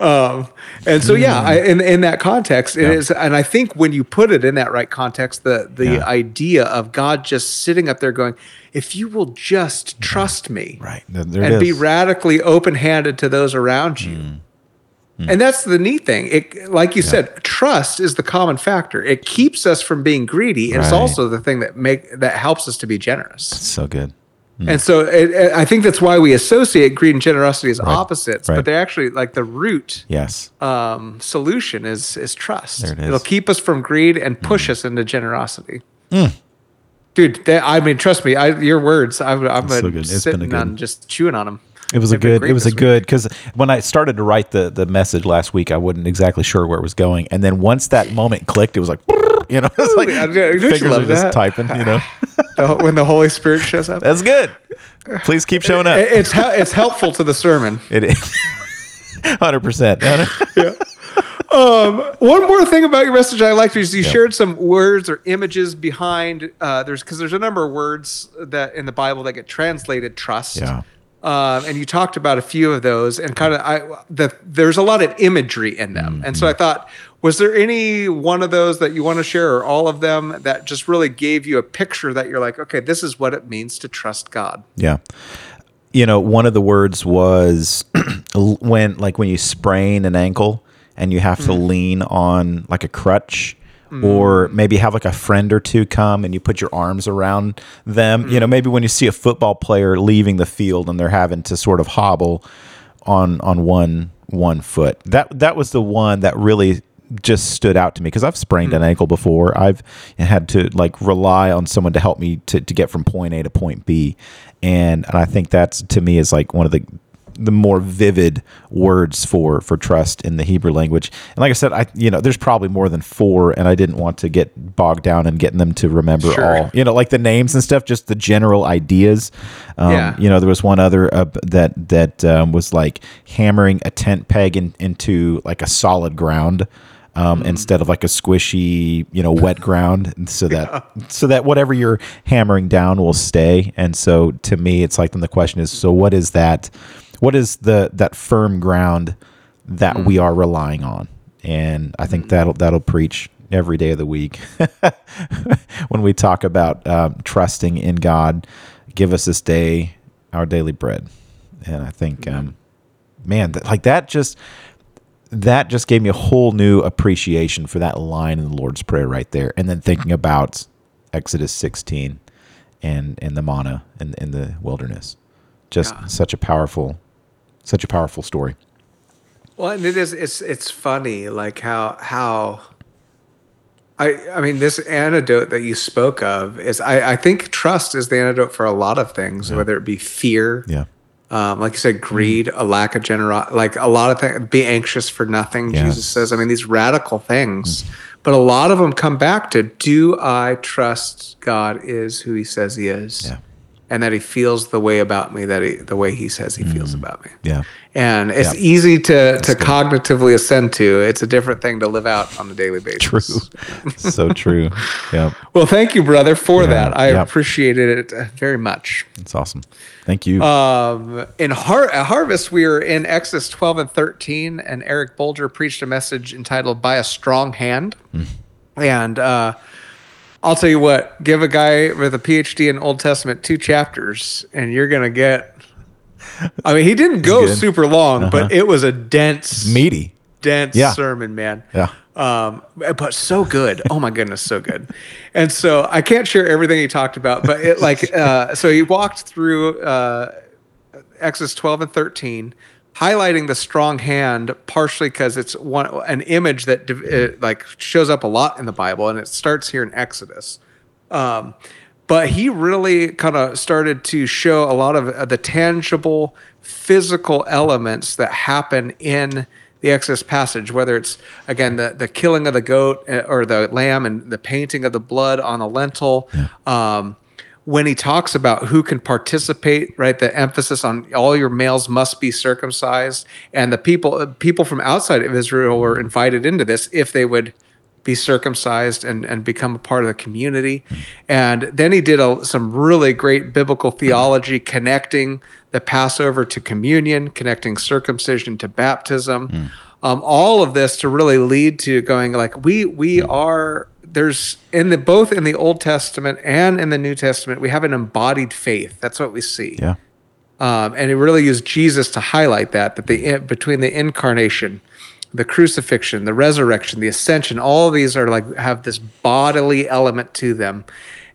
Um, and so yeah, Hmm. I, in in that context, it is, and I think when you put it in that right context, the the Yeah. idea of God just sitting up there going, "If you will just trust me, Right. There, there it and be. Radically open handed to those around you." And that's the neat thing. It, like you said, trust is the common factor. It keeps us from being greedy, and it's also the thing that make that helps us to be generous. so good. Hmm. And so it, it- I think that's why we associate greed and generosity as opposites, Right. but they're actually like the root Yes. um, solution is is trust. There it is. will keep us from greed and hmm. push us into generosity. Hmm. Dude, that, I mean, trust me. I, your words. I've, I've so good. It's been a sitting good- on just chewing on them. It was a They've good. It was a good because when I started to write the the message last week, I wasn't exactly sure where it was going, and then once that moment clicked, it was like, [LAUGHS] you know, it's like I- fingers are just that? typing. You know, [LAUGHS] The- when the Holy Spirit shows up, that's good. Please keep showing up. It- it's it's helpful to the sermon. It is [LAUGHS] hundred percent. Um, one more thing about your message I liked is you shared some words or images behind. Uh, there's because there's a number of words that in the Bible that get translated trust. Yeah. Um, and you talked about a few of those, and kind of I the there's a lot of imagery in them, and so I thought, was there any one of those that you want to share, or all of them that just really gave you a picture that you're like, okay, this is what it means to trust God. Yeah. You know, one of the words was [CLEARS THROAT] when, like, when you sprain an ankle and you have to mm. lean on like a crutch, mm. or maybe have like a friend or two come and you put your arms around them. You know, mm. maybe when you see a football player leaving the field and they're having to sort of hobble on on one one foot. That that was the one that really just stood out to me because I've sprained an ankle before. I've had to like rely on someone to help me to, to get from point A to point B. And and I think that's to me is like one of the the more vivid words for for trust in the Hebrew language. And like I said, I you know there's probably more than four, and I didn't want to get bogged down in getting them to remember Sure. all. You know, like the names and stuff, just the general ideas. Um, Yeah. You know, there was one other uh, that that um, was like hammering a tent peg in, into like a solid ground. Um, Mm. Instead of like a squishy, you know, wet [LAUGHS] ground, so that so that whatever you're hammering down will stay. And so, to me, it's like then the question is: so what is that? What is the that firm ground that Mm. we are relying on? And I think that'll that'll preach every day of the week [LAUGHS] when we talk about um, trusting in God. Give us this day our daily bread, and I think, um, man, th- like that just that just gave me a whole new appreciation for that line in the Lord's Prayer right there, and then thinking about Exodus 16 and and the manna in in the wilderness, just Yeah. such a powerful, such a powerful story. Well, and it is it's it's funny like how how I I mean this antidote that you spoke of is I I think trust is the antidote for a lot of things, whether it be fear, Yeah, um, like you said, greed, a lack of generosity, like a lot of things. Be anxious for nothing. Yes. Jesus says. I mean, these radical things, but a lot of them come back to: Do I trust God is who He says He is, Yeah. And that He feels the way about me that he, the way He says He feels about me. yeah, And it's Yeah. easy to to cognitively assent to. It's a different thing to live out on a daily basis. true, so true. Yeah, Well, thank you, brother, for Yeah, that. I yeah. appreciated it uh, very much. it's awesome. Thank you. Um, in Har- at Harvest, we are in Exodus 12 and 13, and Eric Bolger preached a message entitled "By a Strong Hand." And uh, I'll tell you what: give a guy with a PhD in Old Testament two chapters, and you're gonna get. I mean, he didn't go super long, but it was a dense, Meaty. dense Yeah. sermon, man. Yeah. Um, but so good. Oh my goodness, so good. And so I can't share everything he talked about, but it like uh, so he walked through uh, Exodus 12 and 13, highlighting the strong hand partially because it's one an image that it, like shows up a lot in the Bible, and it starts here in Exodus. Um, but he really kind of started to show a lot of uh, the tangible physical elements that happen in the Exodus passage, whether it's again the, the killing of the goat uh, or the lamb and the painting of the blood on a lintel. Um, when he talks about who can participate, right? The emphasis on all your males must be circumcised, and the people uh, people from outside of Israel were invited into this if they would be circumcised and, and become a part of the community. And then he did a, some really great biblical theology connecting the Passover to communion, connecting circumcision to baptism. Um, all of this to really lead to going like we we are there's in the both in the Old Testament and in the New Testament we have an embodied faith. That's what we see. Yeah. Um, and it really used Jesus to highlight that that the between the incarnation, the crucifixion, the resurrection, the ascension, all these are like have this bodily element to them,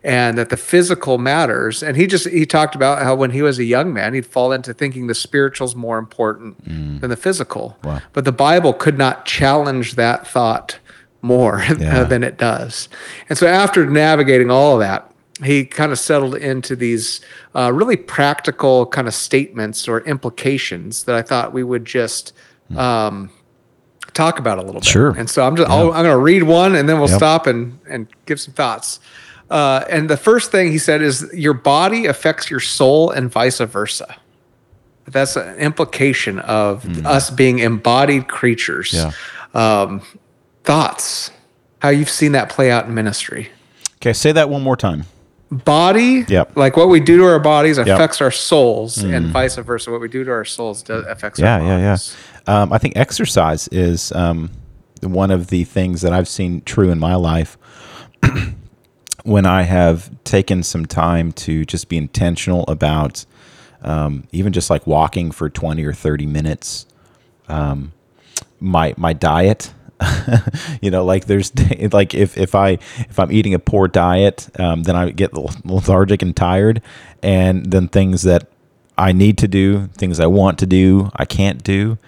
and that the physical matters. And he just he talked about how when he was a young man, he'd fall into thinking the spiritual's more important than the physical. Wow. But the Bible could not challenge that thought more [LAUGHS] Yeah. than it does. And so after navigating all of that, he kind of settled into these uh, really practical kind of statements or implications that I thought we would just um, talk about a little bit. Sure. And so I'm just I'll, I'm going to read one and then we'll Yep. stop and and give some thoughts. Uh, and the first thing he said is your body affects your soul and vice versa. That's an implication of us being embodied creatures. Yeah. Um, thoughts, how you've seen that play out in ministry Okay, say that one more time. body Yep. like what we do to our bodies affects our souls and vice versa what we do to our souls does, affects Yeah, our yeah, yeah. bodies Um, I think exercise is um, one of the things that I've seen true in my life [CLEARS THROAT] when I have taken some time to just be intentional about um, even just like walking for 20 or 30 minutes. Um, my my diet [LAUGHS] you know like there's [LAUGHS] like if if i if i'm eating a poor diet um, then i get lethargic and tired and then things that i need to do things i want to do i can't do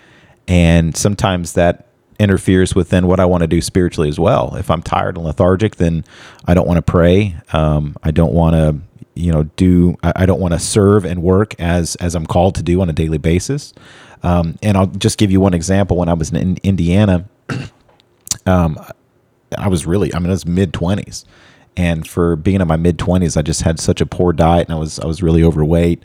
and sometimes that interferes with then what i want to do spiritually as well if i'm tired and lethargic then i don't want to pray um, i don't want to you know do I, don't want to serve and work as as I'm called to do on a daily basis. Um, and I'll just give you one example. When I was in Indiana, um, I was really I mean I was mid twenties, and for being in my mid twenties, I just had such a poor diet, and I was I was really overweight.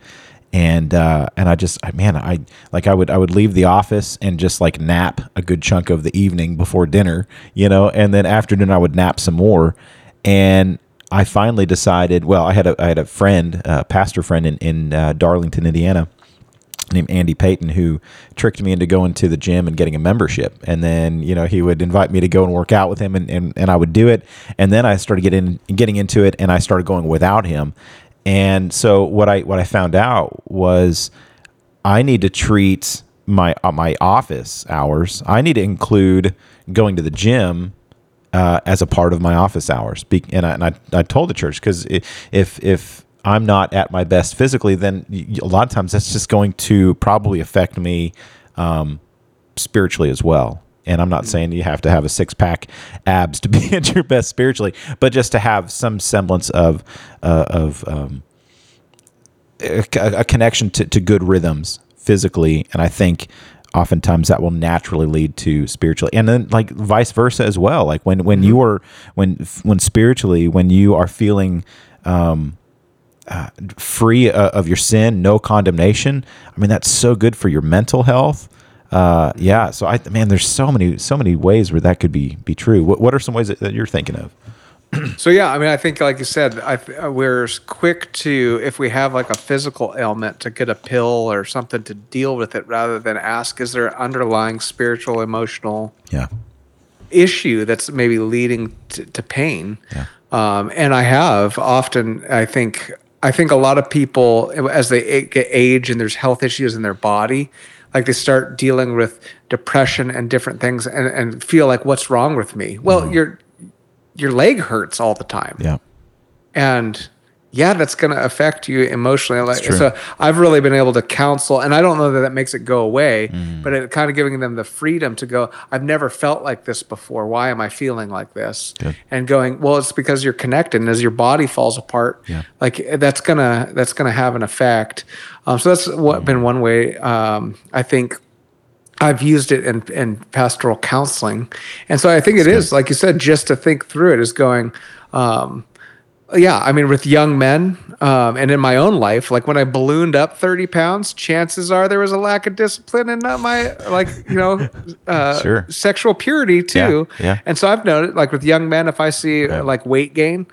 And uh, and I just I, man I like I would I would leave the office and just like nap a good chunk of the evening before dinner, you know, and then after dinner I would nap some more, and I finally decided. Well, I had a I had a friend, a pastor friend in in uh, Darlington, Indiana, named Andy Payton, who tricked me into going to the gym and getting a membership. And then you know he would invite me to go and work out with him, and and, and I would do it. And then I started getting getting into it, and I started going without him. And so what I what I found out was I need to treat my uh, my office hours. I need to include going to the gym uh, as a part of my office hours. Be- and I, and I, I told the church because if if I'm not at my best physically, then a lot of times that's just going to probably affect me um, spiritually as well. And I'm not saying you have to have a six pack abs to [LAUGHS] be at your best spiritually, but just to have some semblance of uh, of um, a, a connection to, to good rhythms physically. And I think oftentimes that will naturally lead to spiritually and then like vice versa as well like when when you are when when spiritually when you are feeling um uh, free uh, of your sin no condemnation. I mean that's so good for your mental health. Uh yeah so i man there's so many so many ways where that could be be true. What, what are some ways that, that you're thinking of? [CLEARS THROAT] So yeah, I mean, I think like you said, I, we're quick to if we have like a physical ailment to get a pill or something to deal with it, rather than ask, is there an underlying spiritual, emotional yeah. issue that's maybe leading to, to pain? Yeah. Um, and I have often, I think, I think a lot of people as they get age and there's health issues in their body, like they start dealing with depression and different things, and, and feel like, what's wrong with me? Well, mm. your your leg hurts all the time. Yeah. And yeah that's going to affect you emotionally like so i've really been able to counsel and i don't know that that makes it go away Mm. but it kind of giving them the freedom to go i've never felt like this before why am i feeling like this Good. and going well it's because you're connected and as your body falls apart Yeah. like that's gonna that's gonna have an effect um, so that's what been one way um, i think I've used it in, in pastoral counseling. And so I think it is, like you said, just to think through it is going, um, yeah, I mean, with young men um, and in my own life, like when I ballooned up 30 pounds, chances are there was a lack of discipline and not my, like, you know, [LAUGHS] uh, Sure. sexual purity too. Yeah, yeah. And so I've noted, like with young men, if I see like weight gain,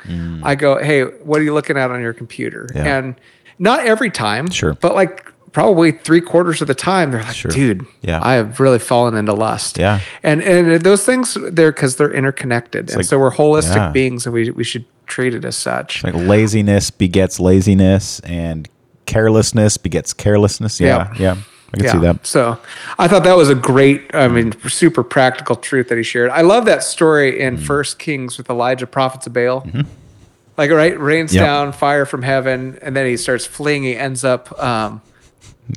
I go, hey, what are you looking at on your computer? Mm. Yeah. And not every time, Sure. but like probably three quarters of the time, they're like, Sure. dude, Yeah. I have really fallen into lust. Yeah. And and those things they're because they're interconnected. and like- so we're holistic beings and we we should treat it as such. like laziness begets laziness and carelessness begets carelessness yeah Yeah. yeah i can see that So I thought that was a great, I mean, super practical truth that he shared. I love that story in Mm-hmm. First Kings with Elijah, prophets of Baal. Like, right, rains Yep. down fire from heaven, and then he starts fleeing. He ends up um,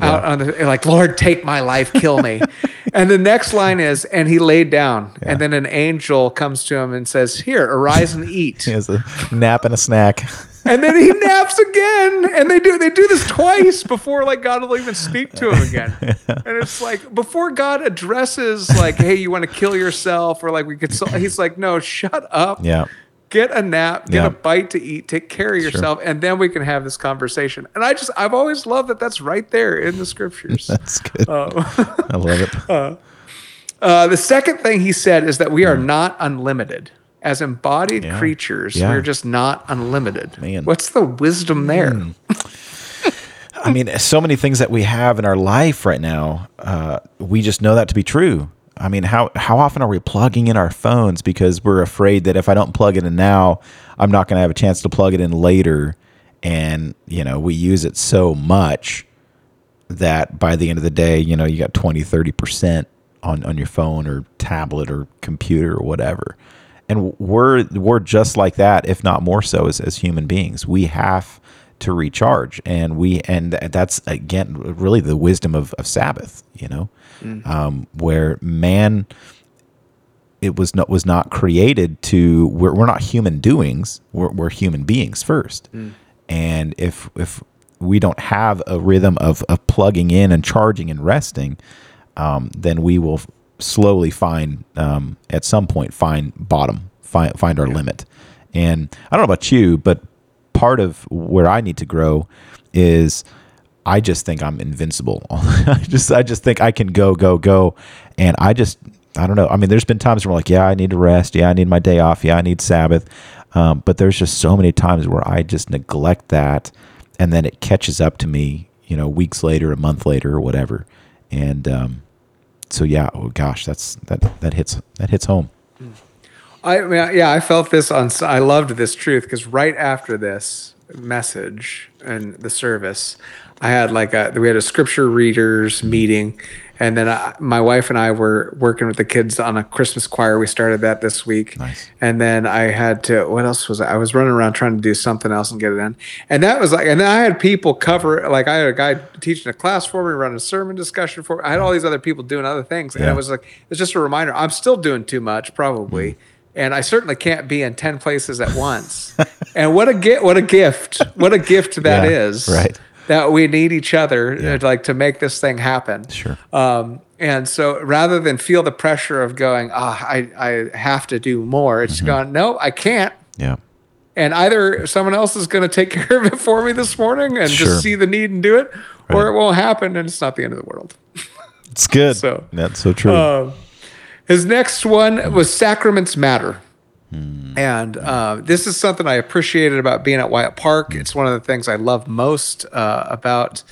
out on the like, Lord, take my life, kill me. [LAUGHS] and the next line is, and he laid down, and then an angel comes to him and says, "Here, arise and eat." [LAUGHS] he has a nap and a snack. [LAUGHS] And then he naps again. And they do they do this twice before like god will even speak to him again. And it's like before god addresses like hey you want to kill yourself? Or like we could so he's like no shut up. Yeah get a nap get Yeah. a bite to eat take care of yourself and then we can have this conversation and i just i've always loved that that's right there in the scriptures [LAUGHS] that's good [LAUGHS] i love it [LAUGHS] uh, the second thing he said is that we are not unlimited as embodied Hmm. Yeah. creatures Yeah. we're just not unlimited Man. Hmm. what's the wisdom there I mean, so many things that we have in our life right now, uh, we just know that to be true. I mean, how how often are we plugging in our phones because we're afraid that if I don't plug it in now, I'm not going to have a chance to plug it in later, and you know, we use it so much that by the end of the day, you know, you got 20, 30% on, on your phone or tablet or computer or whatever. And we're we're just like that, if not more so as, as human beings. We have to recharge and we and that's again really the wisdom of, of Sabbath, you know, um, where man it was not was not created to we're, we're not human doings. We're, we're human beings first. And if if we don't have a rhythm of, of plugging in and charging and resting, um, then we will slowly find um, at some point find bottom, find find our limit. And I don't know about you, but part of where I need to grow is I just think I'm invincible. [LAUGHS] I just I just think I can go go go, and I just I don't know. I mean, there's been times where I'm like, yeah, I need to rest. Yeah, I need my day off. Yeah, I need Sabbath. Um, but there's just so many times where I just neglect that, and then it catches up to me. You know, weeks later, a month later, or whatever. And um, so yeah, oh gosh, that's that that hits that hits home. I mean, yeah, I felt this on. I loved this truth because right after this message and the service, I had like a we had a scripture readers meeting, and then I, my wife and I were working with the kids on a Christmas choir. We started that this week, Nice. and then I had to. What else was I? I was running around trying to do something else and get it in, and that was like. And then I had people cover. Like I had a guy teaching a class for me, running a sermon discussion for. me. I had all these other people doing other things, and Yeah. it was like it's just a reminder. I'm still doing too much, probably. Mm. And I certainly can't be in ten places at once. [LAUGHS] and what a gift! What a gift! What a gift that Yeah, is! right. That we need each other, Yeah. uh, like to make this thing happen. Sure. Um, and so rather than feel the pressure of going, ah, I, I have to do more, it's Mm-hmm. going, no, I can't. Yeah. And either someone else is going to take [LAUGHS] care of it for me this morning and Sure. just see the need and do it, or it won't happen and it's not the end of the world. It's good. [LAUGHS] So- that's so true. Um, his next one was Sacraments Matter. And uh, this is something I appreciated about being at Wyatt Park. It's one of the things I love most uh, about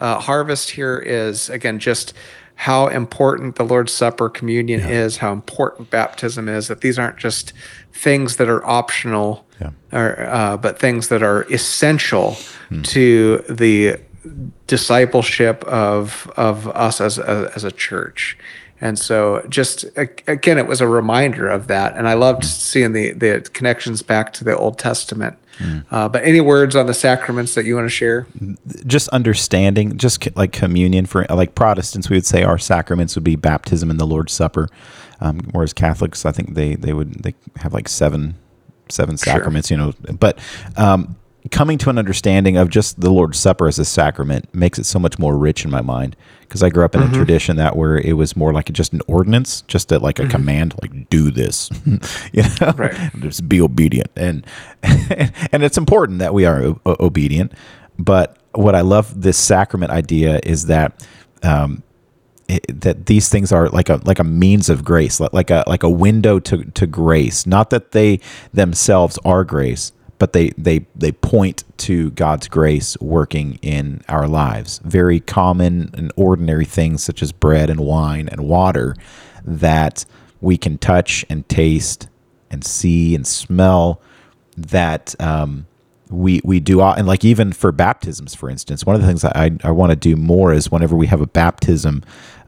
uh, Harvest here is, again, just how important the Lord's Supper communion is, how important baptism is, that these aren't just things that are optional, Yeah. or, uh, but things that are essential to the discipleship of of us as a, as a church. And so, just again, it was a reminder of that, and I loved seeing the the connections back to the Old Testament. Uh, but any words on the sacraments that you want to share? just understanding, just like communion for like Protestants, we would say our sacraments would be baptism and the Lord's Supper, um, whereas Catholics, I think they they would they have like seven seven sacraments, you know. But um, coming to an understanding of just the Lord's Supper as a sacrament makes it so much more rich in my mind because I grew up in a tradition that where it was more like just an ordinance, just a, like a command, like do this, [LAUGHS] you know, Right. [LAUGHS] just be obedient. And [LAUGHS] and it's important that we are o- obedient but what i love this sacrament idea is that um it, that these things are like a like a means of grace like, like a like a window to to grace. Not that they themselves are grace but they they they point to God's grace working in our lives. Very common and ordinary things such as bread and wine and water that we can touch and taste and see and smell that um, we we do and like even for baptisms for instance one of the things i, I want to do more is whenever we have a baptism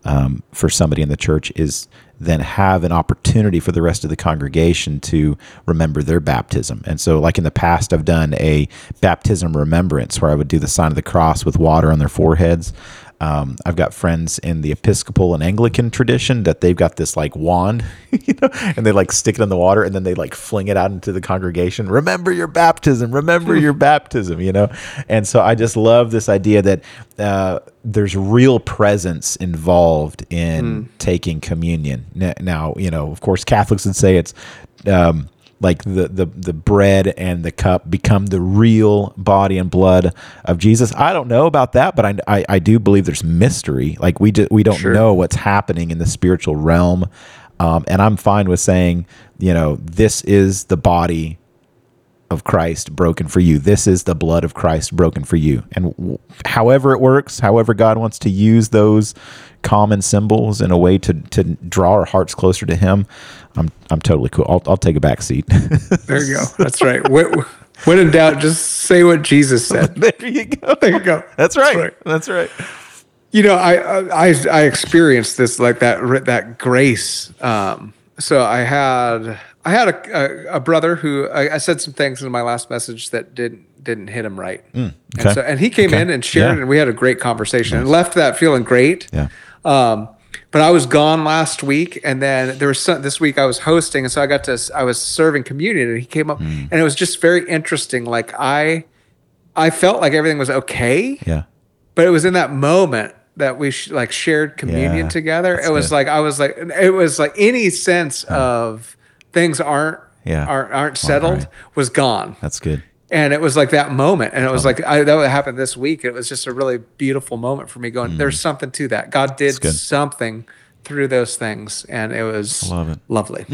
um, for somebody in the church is then have an opportunity for the rest of the congregation to remember their baptism. And so like in the past i've done a baptism remembrance where i would do the sign of the cross with water on their foreheads um, I've got friends in the Episcopal and Anglican tradition that they've got this like wand, [LAUGHS] you know, and they like stick it in the water and then they like fling it out into the congregation. Remember your baptism. Remember your [LAUGHS] baptism. You know, and so I just love this idea that uh, there's real presence involved in taking communion. Now, you know, of course, Catholics would say it's. Um, like the, the the bread and the cup become the real body and blood of Jesus. I don't know about that, but I I, I do believe there's mystery. Like we do, we don't Sure. know what's happening in the spiritual realm, um, and I'm fine with saying, you know, this is the body of Christ broken for you. This is the blood of Christ broken for you. And w- however it works, however God wants to use those common symbols in a way to to draw our hearts closer to Him, I'm I'm totally cool. I'll I'll take a back seat. [LAUGHS] There you go. That's right. when, when in doubt, just say what Jesus said. [LAUGHS] there you go. There you go. That's right. right. That's right. You know, I I I experienced this like that that grace. Um, so I had I had a a, a brother who I, I said some things in my last message that didn't didn't hit him right, okay. and so and he came Okay. in and shared, Yeah. and we had a great conversation, and left that feeling great. Yeah. Um, but I was gone last week, and then there was some, this week I was hosting, and so I got to I was serving communion, and he came up, Hmm. and it was just very interesting. Like I I felt like everything was okay, Yeah. but it was in that moment that we sh- like shared communion Yeah, together. It was good. like I was like it was like any sense of things aren't Yeah. aren't, aren't settled right. was gone. That's good. And it was like that moment, and it was like I, that happened this week. It was just a really beautiful moment for me. Going, there's something to that. God did Mm. something through those things, and it was it. Mm. lovely.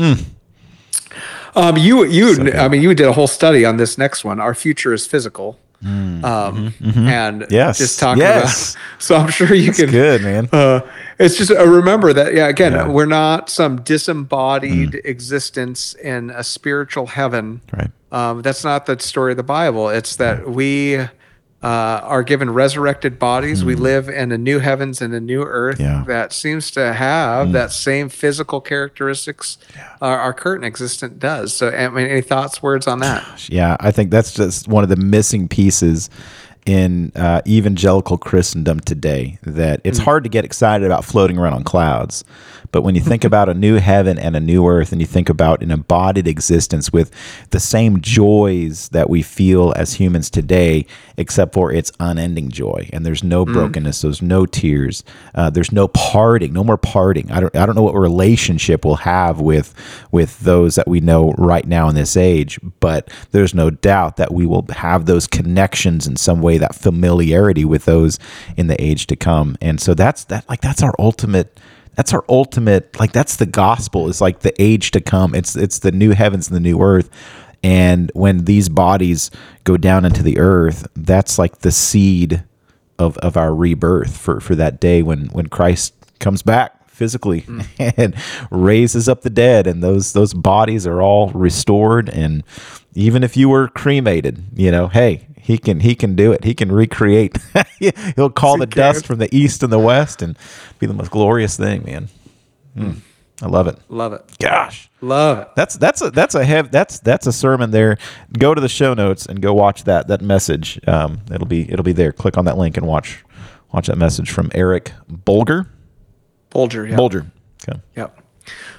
Um, you you good. I mean, you did a whole study on this next one. Our future is physical, um, and Mm. Mm-hmm. Yes. just talking Yes. about. [LAUGHS] So I'm sure you can. Good, man. Uh, it's just uh, remember that yeah. Again, Yeah. we're not some disembodied existence in a spiritual heaven. Right. Um, that's not the story of the Bible. It's that we uh, are given resurrected bodies. We live in a new heavens and a new earth Hmm. Yeah. Hmm. that seems to have that same physical characteristics our, our current existence does. So, I mean, any thoughts, words on that? Yeah, I think that's just one of the missing pieces in uh, evangelical Christendom today. That it's hard to get excited about floating around on clouds, but when you think [LAUGHS] about a new heaven and a new earth, and you think about an embodied existence with the same joys that we feel as humans today, except for its unending joy, and there's no brokenness, there's no tears, uh, there's no parting, no more parting. I don't, I don't know what relationship we'll have with with those that we know right now in this age, but there's no doubt that we will have those connections in some way, that familiarity with those in the age to come. And so that's that like that's our ultimate that's our ultimate like that's the gospel is like the age to come. It's it's the new heavens and the new earth. And when these bodies go down into the earth, that's like the seed of, of our rebirth for, for that day when, when Christ comes back physically mm. [LAUGHS] and raises up the dead and those those bodies are all restored and even if you were cremated you know hey he can he can do it he can recreate [LAUGHS] he'll call the dust from the east and the west and be the most glorious thing man Mm. i love it Love it. gosh Love it. that's that's a that's a hev- that's that's a sermon there. Go to the show notes and go watch that that message. Um, it'll be it'll be there. Click on that link and watch watch that message from Eric Bolger. Bulger. Yeah. Bolger. Okay. Yep.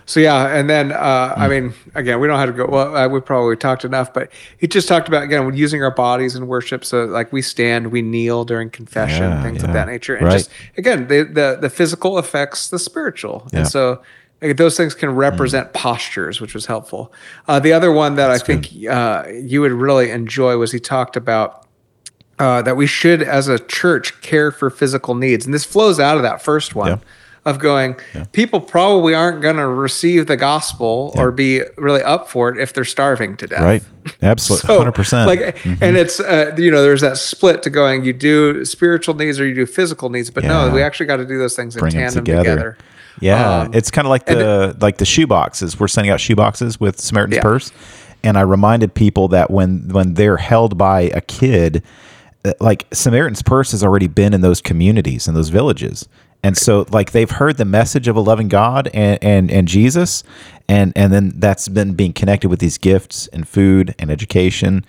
So yeah, and then uh, Hmm. I mean, again, we don't have to go. Well, uh, we probably talked enough, but he just talked about again using our bodies in worship. So like we stand, we kneel during confession, Yeah, things yeah. of that nature, and Right. just again, the, the the physical affects the spiritual, Yeah. and so like, those things can represent postures, which was helpful. Uh, the other one that I think uh, you would really enjoy was he talked about uh, that we should, as a church, care for physical needs, and this flows out of that first one. Of going. People probably aren't going to receive the gospel or be really up for it if they're starving to death. Right. Absolutely. [LAUGHS] So, Hundred percent. Mm-hmm. Like, and it's uh, you know, there's that split to going. You do spiritual needs or you do physical needs, but no, we actually got to do those things in Bring tandem together. together. Yeah, Um, it's kind of like the like the shoe boxes. We're sending out shoe boxes with Samaritan's Yeah. Purse, and I reminded people that when when they're held by a kid, uh, like Samaritan's Purse has already been in those communities in those villages, and so like they've heard the message of a loving God and and and Jesus, and and then that's been being connected with these gifts and food and education,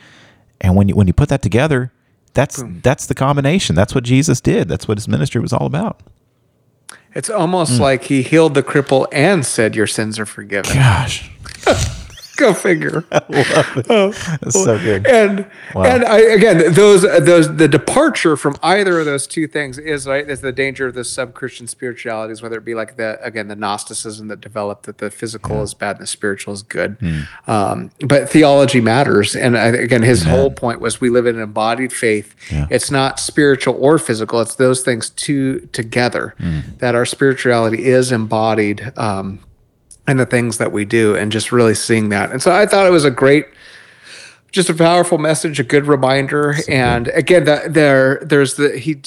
and when you when you put that together. That's that's the combination. That's what Jesus did. That's what his ministry was all about. It's almost Hmm. like he healed the cripple and said, "Your sins are forgiven." Gosh, [LAUGHS] Go figure. [LAUGHS] that's so good. and Wow. and I, again those those the departure from either of those two things is right is the danger of the sub Christian spiritualities whether it be like the again the Gnosticism that developed that the physical is bad and the spiritual is good Hmm. um, but theology matters and I, again his whole point was we live in an embodied faith Yeah. it's not spiritual or physical it's those things two together Hmm. that our spirituality is embodied um, in the things that we do and just really seeing that and so I thought it was a great just a powerful message, a good reminder, and again, the, there there's the he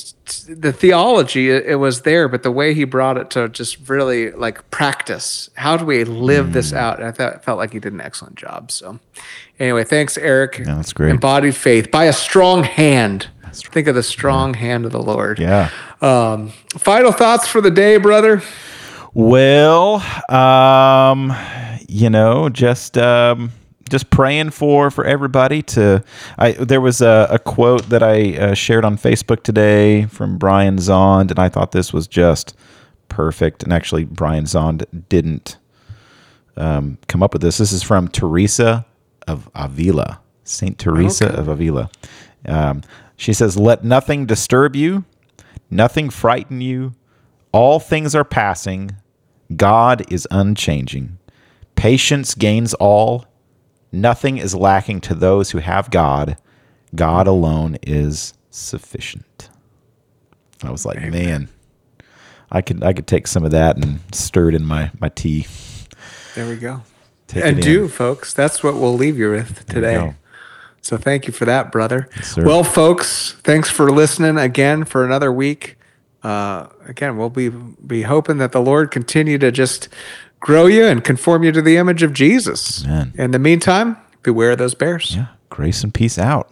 the theology it, it was there, but the way he brought it to just really like practice. How do we live this Mm. out? And I thought felt like he did an excellent job. So, anyway, thanks, Eric. Yeah, that's great. Embodied faith by a strong hand. Think of the strong hand of the Lord. Yeah. Um, final thoughts for the day, brother. Well, um, you know, just um, just praying for for everybody to. I there was a, a quote that I uh, shared on Facebook today from Brian Zahnd, and I thought this was just perfect. And actually, Brian Zahnd didn't um, come up with this. This is from Teresa of Avila, Saint Teresa Okay. of Avila. Um, She says, Let nothing disturb you, nothing frighten you. All things are passing. God is unchanging. Patience gains all. Nothing is lacking to those who have God. God alone is sufficient. I was like, man, I could I could take some of that and stir it in my my tea. There we go. Take and do, in. folks. That's what we'll leave you with today. So thank you for that, brother. sir. well, folks, thanks for listening again for another week. Uh, again, we'll be be hoping that the Lord continue to just grow you and conform you to the image of Jesus. Amen. In the meantime, beware of those bears. Yeah. Grace and peace out.